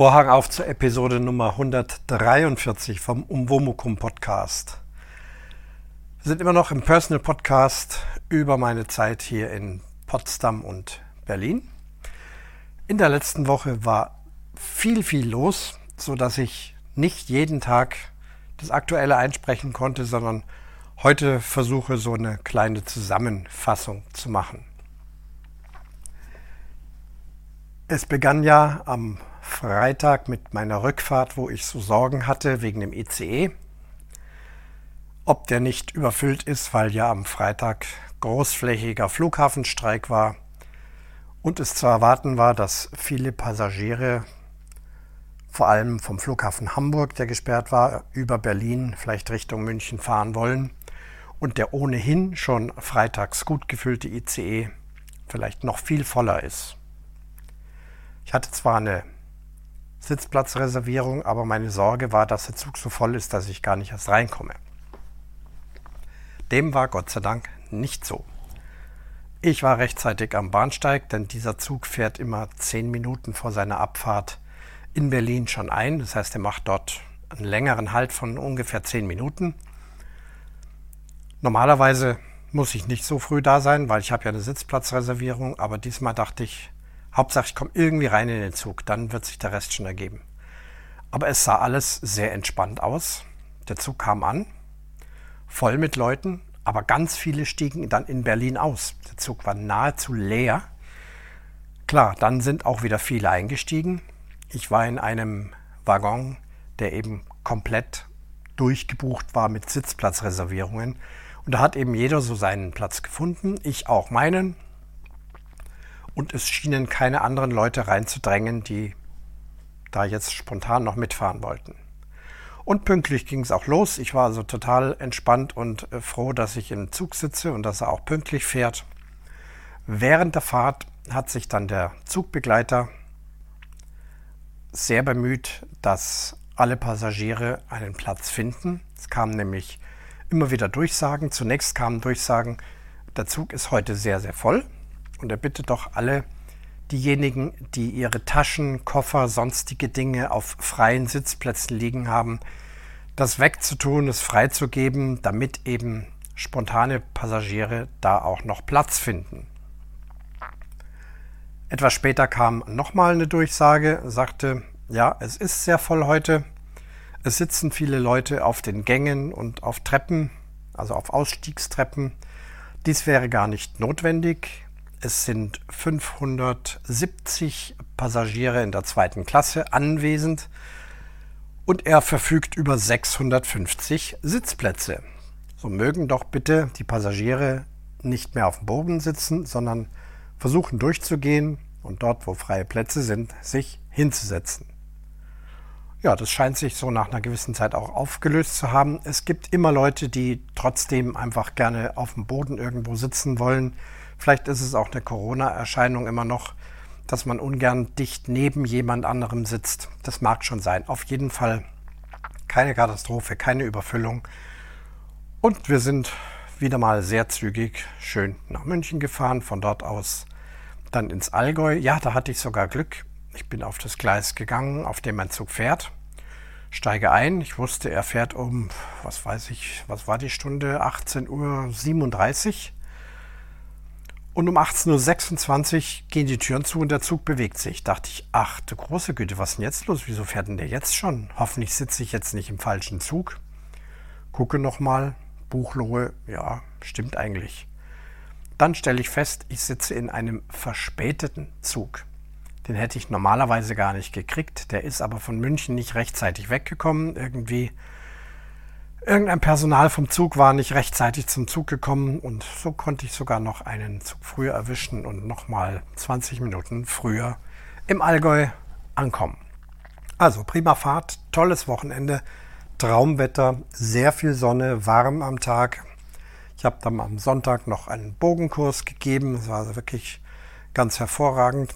Vorhang auf zur Episode Nummer 143 vom Umwomukum Podcast. Wir sind immer noch im Personal Podcast über meine Zeit hier in Potsdam und Berlin. In der letzten Woche war viel, viel los, so dass ich nicht jeden Tag das Aktuelle einsprechen konnte, sondern heute versuche so eine kleine Zusammenfassung zu machen. Es begann ja am Freitag mit meiner Rückfahrt, wo ich so Sorgen hatte wegen dem ICE. Ob der nicht überfüllt ist, weil ja am Freitag großflächiger Flughafenstreik war und es zu erwarten war, dass viele Passagiere, vor allem vom Flughafen Hamburg, der gesperrt war, über Berlin, vielleicht Richtung München fahren wollen und der ohnehin schon freitags gut gefüllte ICE vielleicht noch viel voller ist. Ich hatte zwar eine Sitzplatzreservierung, aber meine Sorge war, dass der Zug so voll ist, dass ich gar nicht erst reinkomme. Dem war Gott sei Dank nicht so. Ich war rechtzeitig am Bahnsteig, denn dieser Zug fährt immer zehn Minuten vor seiner Abfahrt in Berlin schon ein. Das heißt, er macht dort einen längeren Halt von ungefähr zehn Minuten. Normalerweise muss ich nicht so früh da sein, weil ich habe ja eine Sitzplatzreservierung, aber diesmal dachte ich, Hauptsache, ich komme irgendwie rein in den Zug, dann wird sich der Rest schon ergeben. Aber es sah alles sehr entspannt aus. Der Zug kam an, voll mit Leuten, aber ganz viele stiegen dann in Berlin aus. Der Zug war nahezu leer. Klar, dann sind auch wieder viele eingestiegen. Ich war in einem Waggon, der eben komplett durchgebucht war mit Sitzplatzreservierungen. Und da hat eben jeder so seinen Platz gefunden, ich auch meinen und es schienen keine anderen Leute reinzudrängen, die da jetzt spontan noch mitfahren wollten. Und pünktlich ging es auch los. Ich war also total entspannt und äh, froh, dass ich im Zug sitze und dass er auch pünktlich fährt. Während der Fahrt hat sich dann der Zugbegleiter sehr bemüht, dass alle Passagiere einen Platz finden. Es kamen nämlich immer wieder Durchsagen. Zunächst kamen Durchsagen, der Zug ist heute sehr, sehr voll. Und er bittet doch alle diejenigen, die ihre Taschen, Koffer, sonstige Dinge auf freien Sitzplätzen liegen haben, das wegzutun, es freizugeben, damit eben spontane Passagiere da auch noch Platz finden. Etwas später kam nochmal eine Durchsage, sagte, ja, es ist sehr voll heute. Es sitzen viele Leute auf den Gängen und auf Treppen, also auf Ausstiegstreppen. Dies wäre gar nicht notwendig. Es sind 570 Passagiere in der zweiten Klasse anwesend und er verfügt über 650 Sitzplätze. So mögen doch bitte die Passagiere nicht mehr auf dem Boden sitzen, sondern versuchen durchzugehen und dort, wo freie Plätze sind, sich hinzusetzen. Ja, das scheint sich so nach einer gewissen Zeit auch aufgelöst zu haben. Es gibt immer Leute, die trotzdem einfach gerne auf dem Boden irgendwo sitzen wollen Vielleicht ist es auch eine Corona-Erscheinung immer noch, dass man ungern dicht neben jemand anderem sitzt. Das mag schon sein. Auf jeden Fall keine Katastrophe, keine Überfüllung. Und wir sind wieder mal sehr zügig schön nach München gefahren, von dort aus dann ins Allgäu. Ja, da hatte ich sogar Glück. Ich bin auf das Gleis gegangen, auf dem mein Zug fährt. Steige ein. Ich wusste, er fährt um, was weiß ich, was war die Stunde? 18.37 Uhr. Und um 18.26 Uhr gehen die Türen zu und der Zug bewegt sich. Dachte ich, ach du große Güte, was ist denn jetzt los? Wieso fährt denn der jetzt schon? Hoffentlich sitze ich jetzt nicht im falschen Zug. Gucke nochmal, Buchlohe, ja, stimmt eigentlich. Dann stelle ich fest, ich sitze in einem verspäteten Zug. Den hätte ich normalerweise gar nicht gekriegt. Der ist aber von München nicht rechtzeitig weggekommen. Irgendwie Irgendein Personal vom Zug war nicht rechtzeitig zum Zug gekommen und so konnte ich sogar noch einen Zug früher erwischen und nochmal 20 Minuten früher im Allgäu ankommen. Also prima Fahrt, tolles Wochenende, Traumwetter, sehr viel Sonne, warm am Tag. Ich habe dann am Sonntag noch einen Bogenkurs gegeben, es war also wirklich ganz hervorragend.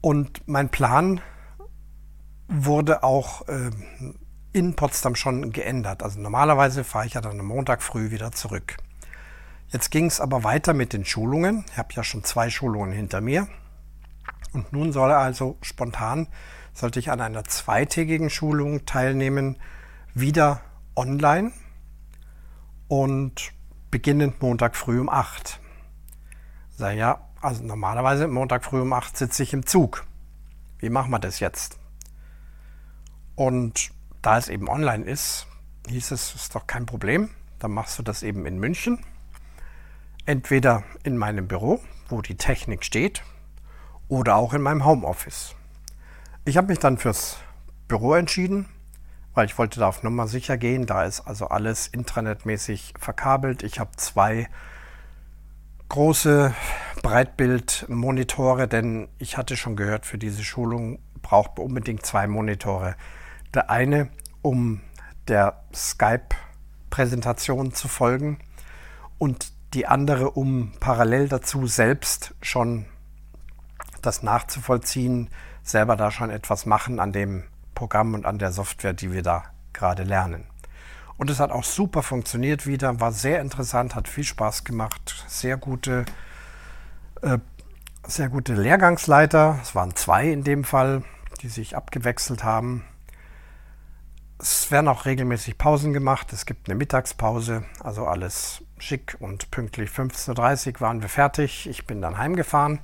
Und mein Plan wurde auch äh, in Potsdam schon geändert. Also normalerweise fahre ich ja dann am Montag früh wieder zurück. Jetzt ging es aber weiter mit den Schulungen. Ich habe ja schon zwei Schulungen hinter mir. Und nun soll also spontan sollte ich an einer zweitägigen Schulung teilnehmen, wieder online und beginnend Montag früh um 8. Sag ja, also normalerweise Montag früh um 8 sitze ich im Zug. Wie machen wir das jetzt? Und da es eben online ist, hieß es, ist doch kein Problem. Dann machst du das eben in München. Entweder in meinem Büro, wo die Technik steht, oder auch in meinem Homeoffice. Ich habe mich dann fürs Büro entschieden, weil ich wollte da auf Nummer sicher gehen. Da ist also alles intranetmäßig verkabelt. Ich habe zwei große Breitbildmonitore, denn ich hatte schon gehört, für diese Schulung braucht man unbedingt zwei Monitore. Der eine, um der Skype-Präsentation zu folgen und die andere, um parallel dazu selbst schon das nachzuvollziehen, selber da schon etwas machen an dem Programm und an der Software, die wir da gerade lernen. Und es hat auch super funktioniert wieder, war sehr interessant, hat viel Spaß gemacht, sehr gute, äh, sehr gute Lehrgangsleiter. Es waren zwei in dem Fall, die sich abgewechselt haben. Es werden auch regelmäßig Pausen gemacht. Es gibt eine Mittagspause, also alles schick und pünktlich 15.30 Uhr waren wir fertig. Ich bin dann heimgefahren,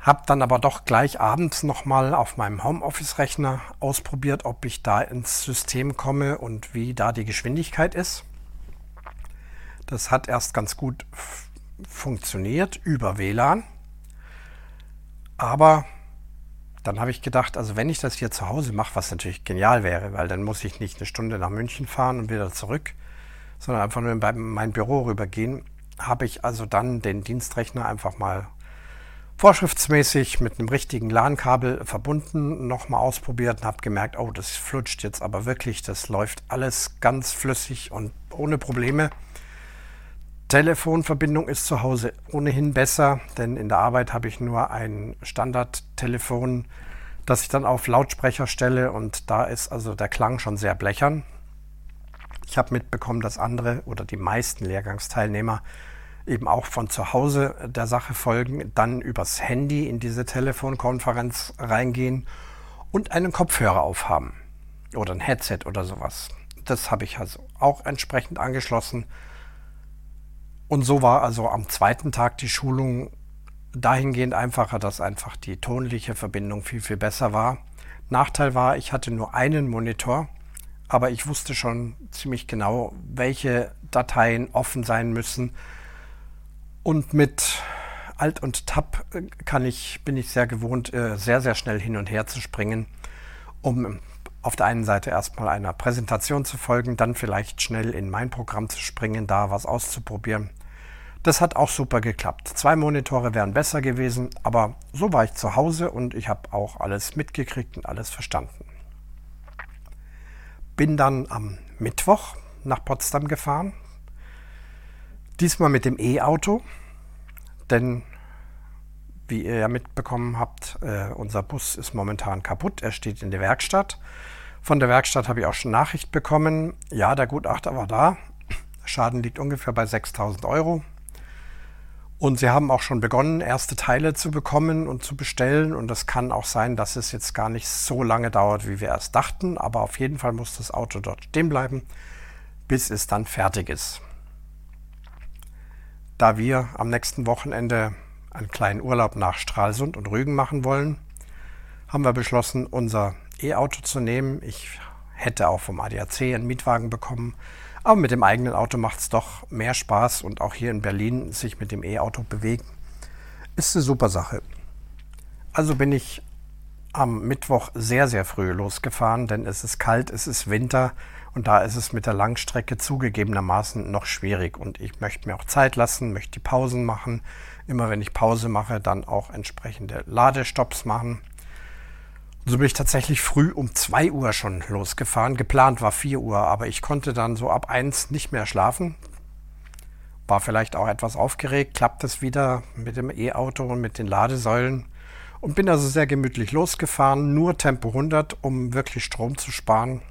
habe dann aber doch gleich abends nochmal auf meinem Homeoffice-Rechner ausprobiert, ob ich da ins System komme und wie da die Geschwindigkeit ist. Das hat erst ganz gut funktioniert über WLAN, aber dann habe ich gedacht, also wenn ich das hier zu Hause mache, was natürlich genial wäre, weil dann muss ich nicht eine Stunde nach München fahren und wieder zurück, sondern einfach nur in mein Büro rübergehen, habe ich also dann den Dienstrechner einfach mal vorschriftsmäßig mit einem richtigen LAN-Kabel verbunden, nochmal ausprobiert und habe gemerkt, oh, das flutscht jetzt aber wirklich, das läuft alles ganz flüssig und ohne Probleme. Telefonverbindung ist zu Hause ohnehin besser, denn in der Arbeit habe ich nur ein Standardtelefon, das ich dann auf Lautsprecher stelle und da ist also der Klang schon sehr blechern. Ich habe mitbekommen, dass andere oder die meisten Lehrgangsteilnehmer eben auch von zu Hause der Sache folgen, dann übers Handy in diese Telefonkonferenz reingehen und einen Kopfhörer aufhaben oder ein Headset oder sowas. Das habe ich also auch entsprechend angeschlossen und so war also am zweiten Tag die Schulung dahingehend einfacher, dass einfach die tonliche Verbindung viel, viel besser war. Nachteil war, ich hatte nur einen Monitor, aber ich wusste schon ziemlich genau, welche Dateien offen sein müssen. Und mit Alt und Tab äh, kann ich, bin ich sehr gewohnt, äh, sehr, sehr schnell hin und her zu springen, um auf der einen Seite erstmal einer Präsentation zu folgen, dann vielleicht schnell in mein Programm zu springen, da was auszuprobieren. Das hat auch super geklappt. Zwei Monitore wären besser gewesen, aber so war ich zu Hause und ich habe auch alles mitgekriegt und alles verstanden. Bin dann am Mittwoch nach Potsdam gefahren. Diesmal mit dem E-Auto, denn wie ihr ja mitbekommen habt, äh, unser Bus ist momentan kaputt. Er steht in der Werkstatt. Von der Werkstatt habe ich auch schon Nachricht bekommen. Ja, der Gutachter war da. Schaden liegt ungefähr bei 6000 Euro. Und sie haben auch schon begonnen, erste Teile zu bekommen und zu bestellen. Und es kann auch sein, dass es jetzt gar nicht so lange dauert, wie wir erst dachten. Aber auf jeden Fall muss das Auto dort stehen bleiben, bis es dann fertig ist. Da wir am nächsten Wochenende einen kleinen Urlaub nach Stralsund und Rügen machen wollen, haben wir beschlossen, unser E-Auto zu nehmen. Ich hätte auch vom ADAC einen Mietwagen bekommen, aber mit dem eigenen Auto macht es doch mehr Spaß und auch hier in Berlin sich mit dem E-Auto bewegen, ist eine super Sache. Also bin ich am Mittwoch sehr, sehr früh losgefahren, denn es ist kalt, es ist Winter und da ist es mit der Langstrecke zugegebenermaßen noch schwierig. Und ich möchte mir auch Zeit lassen, möchte die Pausen machen. Immer wenn ich Pause mache, dann auch entsprechende Ladestops machen. So bin ich tatsächlich früh um 2 Uhr schon losgefahren. Geplant war 4 Uhr, aber ich konnte dann so ab 1 nicht mehr schlafen. War vielleicht auch etwas aufgeregt, klappt es wieder mit dem E-Auto und mit den Ladesäulen. Und bin also sehr gemütlich losgefahren, nur Tempo 100, um wirklich Strom zu sparen.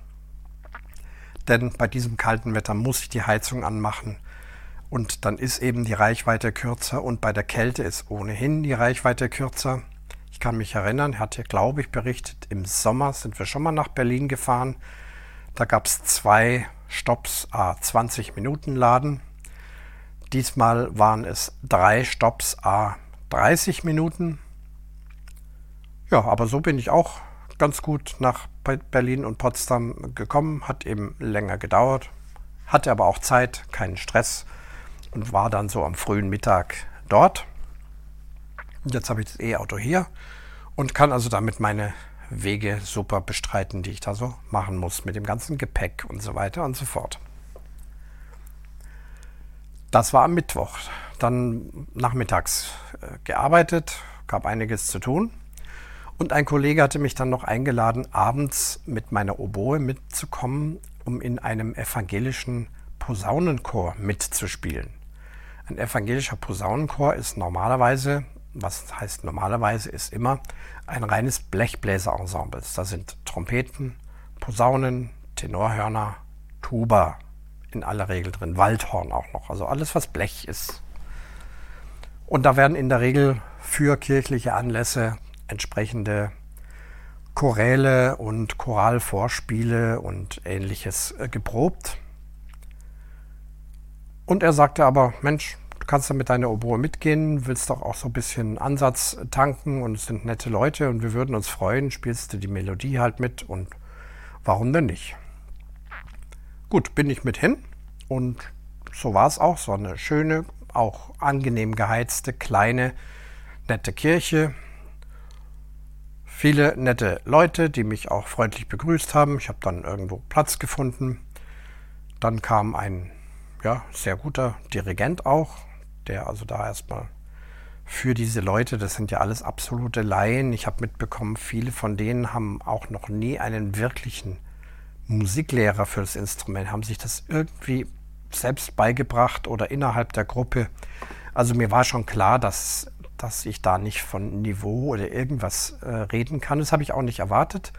Denn bei diesem kalten Wetter muss ich die Heizung anmachen. Und dann ist eben die Reichweite kürzer und bei der Kälte ist ohnehin die Reichweite kürzer. Ich kann mich erinnern, er hatte, glaube ich, berichtet, im Sommer sind wir schon mal nach Berlin gefahren. Da gab es zwei Stops, a 20 Minuten Laden. Diesmal waren es drei Stops, a 30 Minuten. Ja, aber so bin ich auch ganz gut nach Berlin und Potsdam gekommen. Hat eben länger gedauert, hatte aber auch Zeit, keinen Stress und war dann so am frühen Mittag dort. Jetzt habe ich das E-Auto hier und kann also damit meine Wege super bestreiten, die ich da so machen muss mit dem ganzen Gepäck und so weiter und so fort. Das war am Mittwoch. Dann nachmittags äh, gearbeitet, gab einiges zu tun. Und ein Kollege hatte mich dann noch eingeladen, abends mit meiner Oboe mitzukommen, um in einem evangelischen Posaunenchor mitzuspielen. Ein evangelischer Posaunenchor ist normalerweise, was heißt normalerweise, ist immer ein reines Blechbläserensemble. Da sind Trompeten, Posaunen, Tenorhörner, Tuba in aller Regel drin, Waldhorn auch noch, also alles, was Blech ist. Und da werden in der Regel für kirchliche Anlässe entsprechende Choräle und Choralvorspiele und ähnliches äh, geprobt. Und er sagte aber, Mensch, du kannst ja mit deiner Oboe mitgehen, willst doch auch so ein bisschen Ansatz tanken und es sind nette Leute und wir würden uns freuen, spielst du die Melodie halt mit und warum denn nicht? Gut, bin ich mit hin und so war es auch. So eine schöne, auch angenehm geheizte, kleine, nette Kirche. Viele nette Leute, die mich auch freundlich begrüßt haben. Ich habe dann irgendwo Platz gefunden. Dann kam ein ja, sehr guter Dirigent auch, der also da erstmal für diese Leute, das sind ja alles absolute Laien. Ich habe mitbekommen, viele von denen haben auch noch nie einen wirklichen Musiklehrer für das Instrument, haben sich das irgendwie selbst beigebracht oder innerhalb der Gruppe. Also mir war schon klar, dass, dass ich da nicht von Niveau oder irgendwas äh, reden kann. Das habe ich auch nicht erwartet,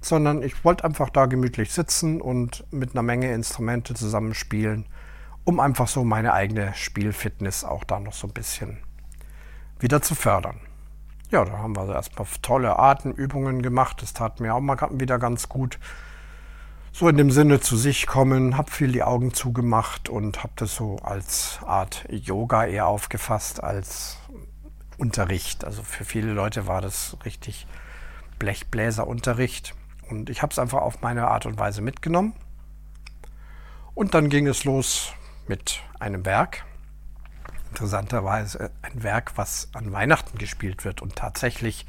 sondern ich wollte einfach da gemütlich sitzen und mit einer Menge Instrumente zusammenspielen, um einfach so meine eigene Spielfitness auch da noch so ein bisschen wieder zu fördern. Ja, da haben wir erstmal tolle Atemübungen gemacht. Das tat mir auch mal wieder ganz gut so in dem Sinne zu sich kommen, habe viel die Augen zugemacht und habe das so als Art Yoga eher aufgefasst als Unterricht. Also für viele Leute war das richtig Blechbläserunterricht und ich habe es einfach auf meine Art und Weise mitgenommen. Und dann ging es los mit einem Werk. Interessanterweise ein Werk, was an Weihnachten gespielt wird und tatsächlich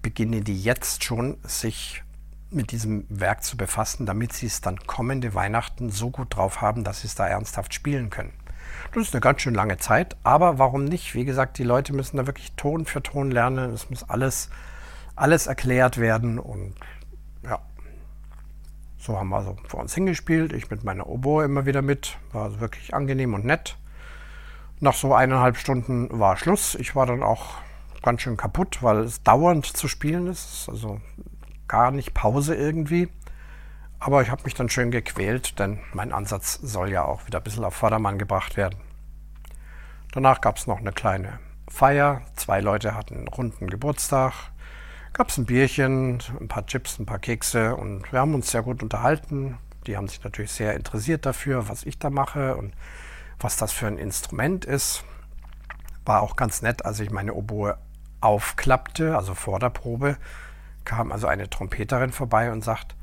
beginnen die jetzt schon sich mit diesem Werk zu befassen, damit sie es dann kommende Weihnachten so gut drauf haben, dass sie es da ernsthaft spielen können. Das ist eine ganz schön lange Zeit, aber warum nicht? Wie gesagt, die Leute müssen da wirklich Ton für Ton lernen. Es muss alles, alles erklärt werden und ja. So haben wir also vor uns hingespielt. Ich mit meiner Oboe immer wieder mit. War also wirklich angenehm und nett. Nach so eineinhalb Stunden war Schluss. Ich war dann auch ganz schön kaputt, weil es dauernd zu spielen ist. Also gar nicht Pause irgendwie. Aber ich habe mich dann schön gequält, denn mein Ansatz soll ja auch wieder ein bisschen auf Vordermann gebracht werden. Danach gab es noch eine kleine Feier. Zwei Leute hatten einen runden Geburtstag. Gab es ein Bierchen, ein paar Chips, ein paar Kekse und wir haben uns sehr gut unterhalten. Die haben sich natürlich sehr interessiert dafür, was ich da mache und was das für ein Instrument ist. War auch ganz nett, als ich meine Oboe aufklappte, also vor der Probe kam also eine Trompeterin vorbei und sagt,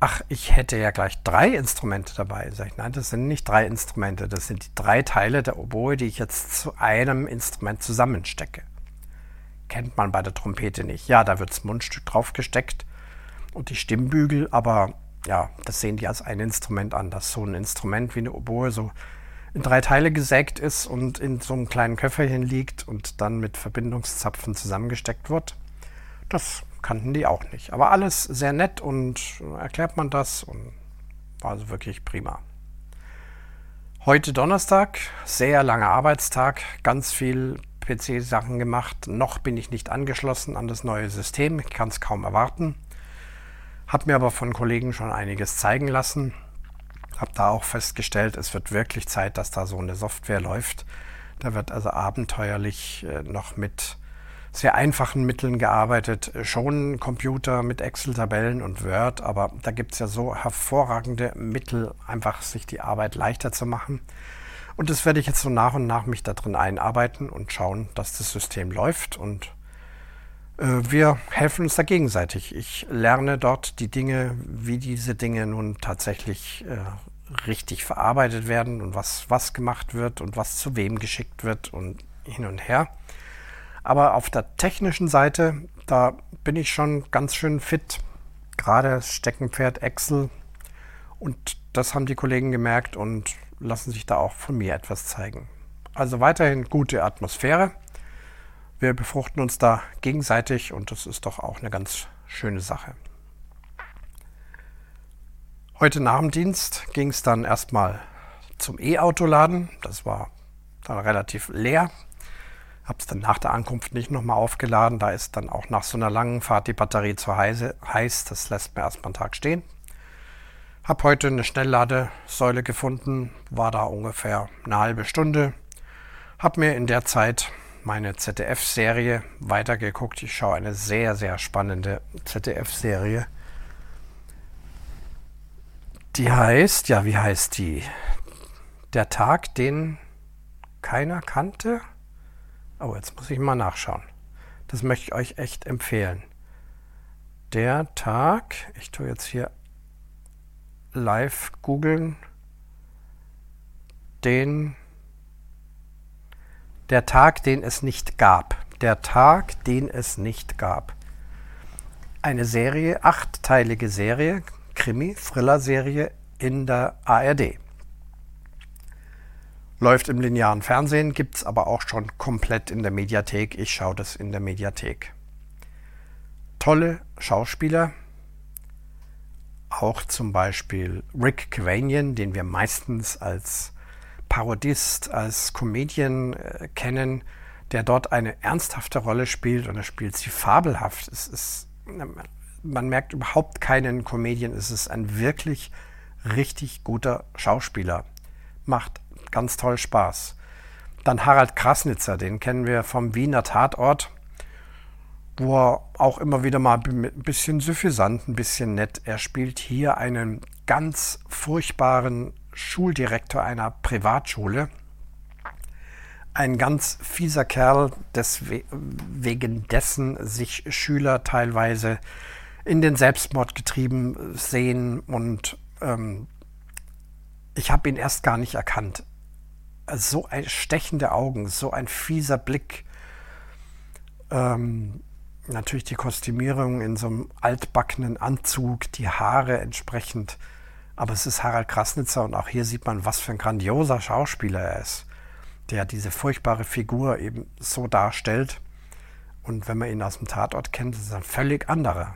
ach, ich hätte ja gleich drei Instrumente dabei. Sag ich, nein, das sind nicht drei Instrumente, das sind die drei Teile der Oboe, die ich jetzt zu einem Instrument zusammenstecke. Kennt man bei der Trompete nicht. Ja, da wird das Mundstück drauf gesteckt und die Stimmbügel, aber ja, das sehen die als ein Instrument an, dass so ein Instrument wie eine Oboe so in drei Teile gesägt ist und in so einem kleinen Köfferchen liegt und dann mit Verbindungszapfen zusammengesteckt wird. Das kannten die auch nicht. Aber alles sehr nett und erklärt man das und war also wirklich prima. Heute Donnerstag, sehr langer Arbeitstag, ganz viel PC-Sachen gemacht. Noch bin ich nicht angeschlossen an das neue System, ich kann es kaum erwarten. Habe mir aber von Kollegen schon einiges zeigen lassen. Habe da auch festgestellt, es wird wirklich Zeit, dass da so eine Software läuft. Da wird also abenteuerlich äh, noch mit sehr einfachen Mitteln gearbeitet, schon Computer mit Excel-Tabellen und Word, aber da gibt es ja so hervorragende Mittel, einfach sich die Arbeit leichter zu machen. Und das werde ich jetzt so nach und nach mich da drin einarbeiten und schauen, dass das System läuft und äh, wir helfen uns da gegenseitig. Ich lerne dort die Dinge, wie diese Dinge nun tatsächlich äh, richtig verarbeitet werden und was, was gemacht wird und was zu wem geschickt wird und hin und her. Aber auf der technischen Seite, da bin ich schon ganz schön fit. Gerade Steckenpferd Excel. Und das haben die Kollegen gemerkt und lassen sich da auch von mir etwas zeigen. Also weiterhin gute Atmosphäre. Wir befruchten uns da gegenseitig und das ist doch auch eine ganz schöne Sache. Heute nach dem Dienst ging es dann erstmal zum E-Auto-Laden. Das war dann relativ leer. Habe es dann nach der Ankunft nicht nochmal aufgeladen. Da ist dann auch nach so einer langen Fahrt die Batterie zu heiß. Das lässt mir erstmal einen Tag stehen. Habe heute eine Schnellladesäule gefunden. War da ungefähr eine halbe Stunde. Habe mir in der Zeit meine ZDF-Serie weitergeguckt. Ich schaue eine sehr, sehr spannende ZDF-Serie. Die heißt, ja, wie heißt die? Der Tag, den keiner kannte? Oh, jetzt muss ich mal nachschauen. Das möchte ich euch echt empfehlen. Der Tag, ich tue jetzt hier live googeln, den, der Tag, den es nicht gab. Der Tag, den es nicht gab. Eine Serie, achtteilige Serie, Krimi, Thriller-Serie in der ARD. Läuft im linearen Fernsehen, gibt es aber auch schon komplett in der Mediathek. Ich schaue das in der Mediathek. Tolle Schauspieler, auch zum Beispiel Rick Cavanian, den wir meistens als Parodist, als Comedian äh, kennen, der dort eine ernsthafte Rolle spielt und er spielt sie fabelhaft. Es ist, man merkt überhaupt keinen Comedian, es ist ein wirklich richtig guter Schauspieler. Macht ganz toll Spaß. Dann Harald Krasnitzer, den kennen wir vom Wiener Tatort, wo er auch immer wieder mal ein bisschen suffisant, ein bisschen nett. Er spielt hier einen ganz furchtbaren Schuldirektor einer Privatschule. Ein ganz fieser Kerl, wegen dessen sich Schüler teilweise in den Selbstmord getrieben sehen und ähm, ich habe ihn erst gar nicht erkannt so ein stechende Augen, so ein fieser Blick. Ähm, natürlich die Kostümierung in so einem altbackenen Anzug, die Haare entsprechend. Aber es ist Harald Krasnitzer und auch hier sieht man, was für ein grandioser Schauspieler er ist, der diese furchtbare Figur eben so darstellt. Und wenn man ihn aus dem Tatort kennt, ist er ein völlig anderer.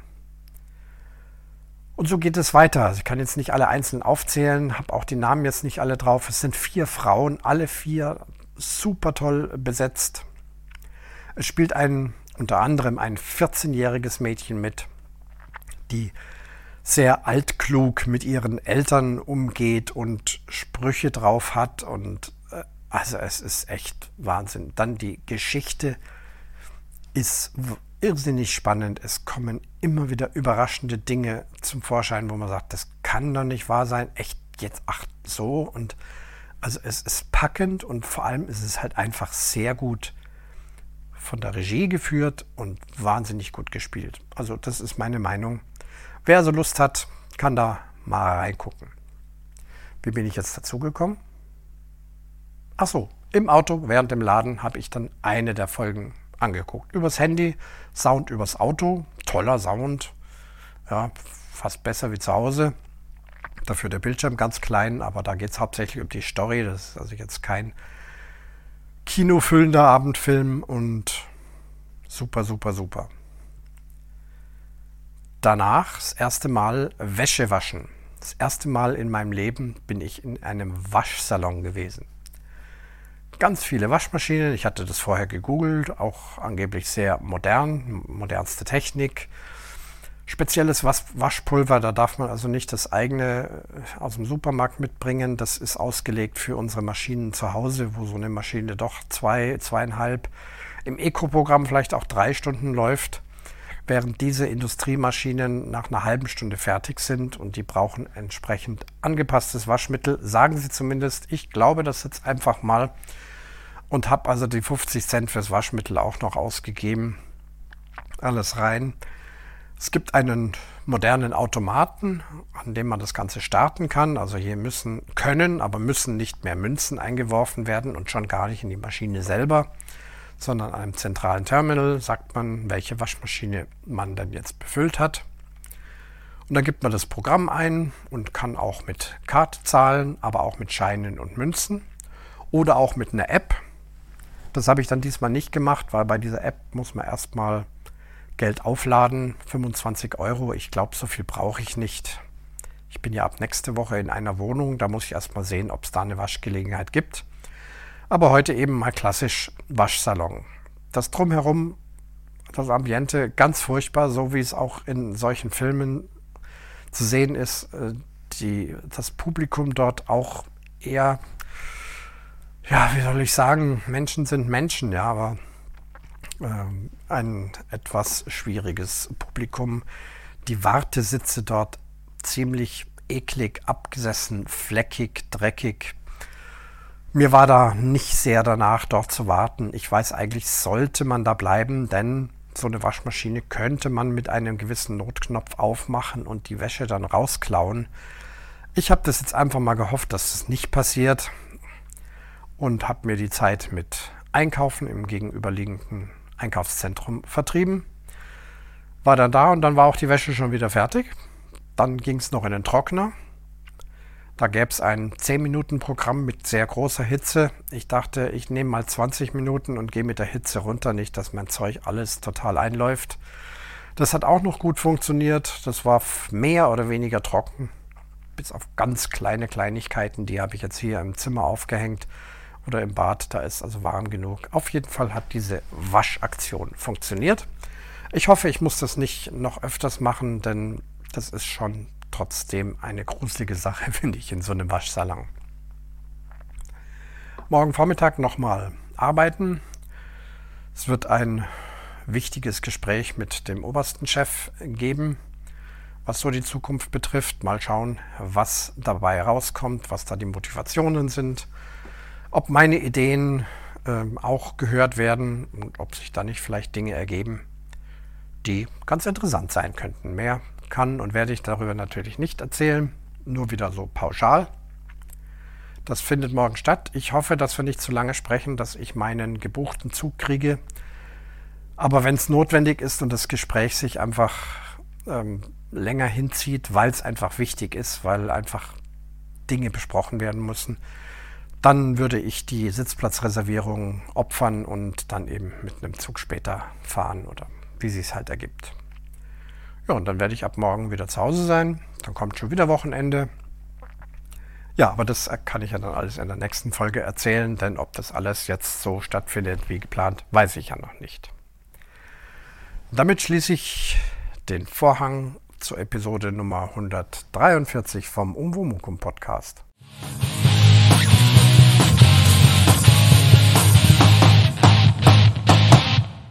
Und so geht es weiter. Also ich kann jetzt nicht alle einzeln aufzählen, habe auch die Namen jetzt nicht alle drauf. Es sind vier Frauen, alle vier super toll besetzt. Es spielt ein, unter anderem ein 14-jähriges Mädchen mit, die sehr altklug mit ihren Eltern umgeht und Sprüche drauf hat. Und äh, also es ist echt Wahnsinn. Dann die Geschichte ist irrsinnig spannend. Es kommen immer wieder überraschende Dinge zum Vorschein, wo man sagt, das kann doch nicht wahr sein. Echt jetzt, ach so. Und also es ist packend und vor allem ist es halt einfach sehr gut von der Regie geführt und wahnsinnig gut gespielt. Also das ist meine Meinung. Wer so Lust hat, kann da mal reingucken. Wie bin ich jetzt dazu gekommen? Ach so, im Auto während dem Laden habe ich dann eine der Folgen angeguckt. Übers Handy, Sound übers Auto, toller Sound, ja, fast besser wie zu Hause. Dafür der Bildschirm ganz klein, aber da geht es hauptsächlich um die Story. Das ist also jetzt kein kinofüllender Abendfilm und super, super, super. Danach das erste Mal Wäsche waschen. Das erste Mal in meinem Leben bin ich in einem Waschsalon gewesen ganz viele Waschmaschinen. Ich hatte das vorher gegoogelt, auch angeblich sehr modern, modernste Technik. Spezielles Waschpulver, da darf man also nicht das eigene äh, aus dem Supermarkt mitbringen. Das ist ausgelegt für unsere Maschinen zu Hause, wo so eine Maschine doch zwei, zweieinhalb im Eco-Programm vielleicht auch drei Stunden läuft, während diese Industriemaschinen nach einer halben Stunde fertig sind und die brauchen entsprechend angepasstes Waschmittel, sagen sie zumindest. Ich glaube das jetzt einfach mal und habe also die 50 Cent fürs Waschmittel auch noch ausgegeben. Alles rein. Es gibt einen modernen Automaten, an dem man das Ganze starten kann. Also hier müssen können, aber müssen nicht mehr Münzen eingeworfen werden und schon gar nicht in die Maschine selber, sondern an einem zentralen Terminal sagt man, welche Waschmaschine man denn jetzt befüllt hat. Und dann gibt man das Programm ein und kann auch mit Karte zahlen, aber auch mit Scheinen und Münzen oder auch mit einer App. Das habe ich dann diesmal nicht gemacht, weil bei dieser App muss man erstmal Geld aufladen, 25 Euro. Ich glaube, so viel brauche ich nicht. Ich bin ja ab nächste Woche in einer Wohnung, da muss ich erstmal sehen, ob es da eine Waschgelegenheit gibt. Aber heute eben mal klassisch Waschsalon. Das drumherum, das Ambiente, ganz furchtbar, so wie es auch in solchen Filmen zu sehen ist. Äh, die, das Publikum dort auch eher, ja, wie soll ich sagen, Menschen sind Menschen, ja, aber ähm, ein etwas schwieriges Publikum. Die Wartesitze dort ziemlich eklig, abgesessen, fleckig, dreckig. Mir war da nicht sehr danach, dort zu warten. Ich weiß eigentlich, sollte man da bleiben, denn so eine Waschmaschine könnte man mit einem gewissen Notknopf aufmachen und die Wäsche dann rausklauen. Ich habe das jetzt einfach mal gehofft, dass das nicht passiert und habe mir die Zeit mit Einkaufen im gegenüberliegenden Einkaufszentrum vertrieben. War dann da und dann war auch die Wäsche schon wieder fertig. Dann ging es noch in den Trockner. Da gäbe es ein 10-Minuten-Programm mit sehr großer Hitze. Ich dachte, ich nehme mal 20 Minuten und gehe mit der Hitze runter, nicht, dass mein Zeug alles total einläuft. Das hat auch noch gut funktioniert. Das war mehr oder weniger trocken, bis auf ganz kleine Kleinigkeiten. Die habe ich jetzt hier im Zimmer aufgehängt oder im Bad, da ist also warm genug. Auf jeden Fall hat diese Waschaktion funktioniert. Ich hoffe, ich muss das nicht noch öfters machen, denn das ist schon trotzdem eine gruselige Sache, finde ich, in so einem Waschsalon. Morgen Vormittag nochmal arbeiten. Es wird ein wichtiges Gespräch mit dem obersten Chef geben, was so die Zukunft betrifft. Mal schauen, was dabei rauskommt, was da die Motivationen sind ob meine Ideen äh, auch gehört werden und ob sich da nicht vielleicht Dinge ergeben, die ganz interessant sein könnten. Mehr kann und werde ich darüber natürlich nicht erzählen, nur wieder so pauschal. Das findet morgen statt. Ich hoffe, dass wir nicht zu lange sprechen, dass ich meinen gebuchten Zug kriege. Aber wenn es notwendig ist und das Gespräch sich einfach ähm, länger hinzieht, weil es einfach wichtig ist, weil einfach Dinge besprochen werden müssen, dann würde ich die Sitzplatzreservierung opfern und dann eben mit einem Zug später fahren oder wie sie es halt ergibt. Ja, und dann werde ich ab morgen wieder zu Hause sein. Dann kommt schon wieder Wochenende. Ja, aber das kann ich ja dann alles in der nächsten Folge erzählen, denn ob das alles jetzt so stattfindet wie geplant, weiß ich ja noch nicht. Damit schließe ich den Vorhang zur Episode Nummer 143 vom Umwomukum Podcast.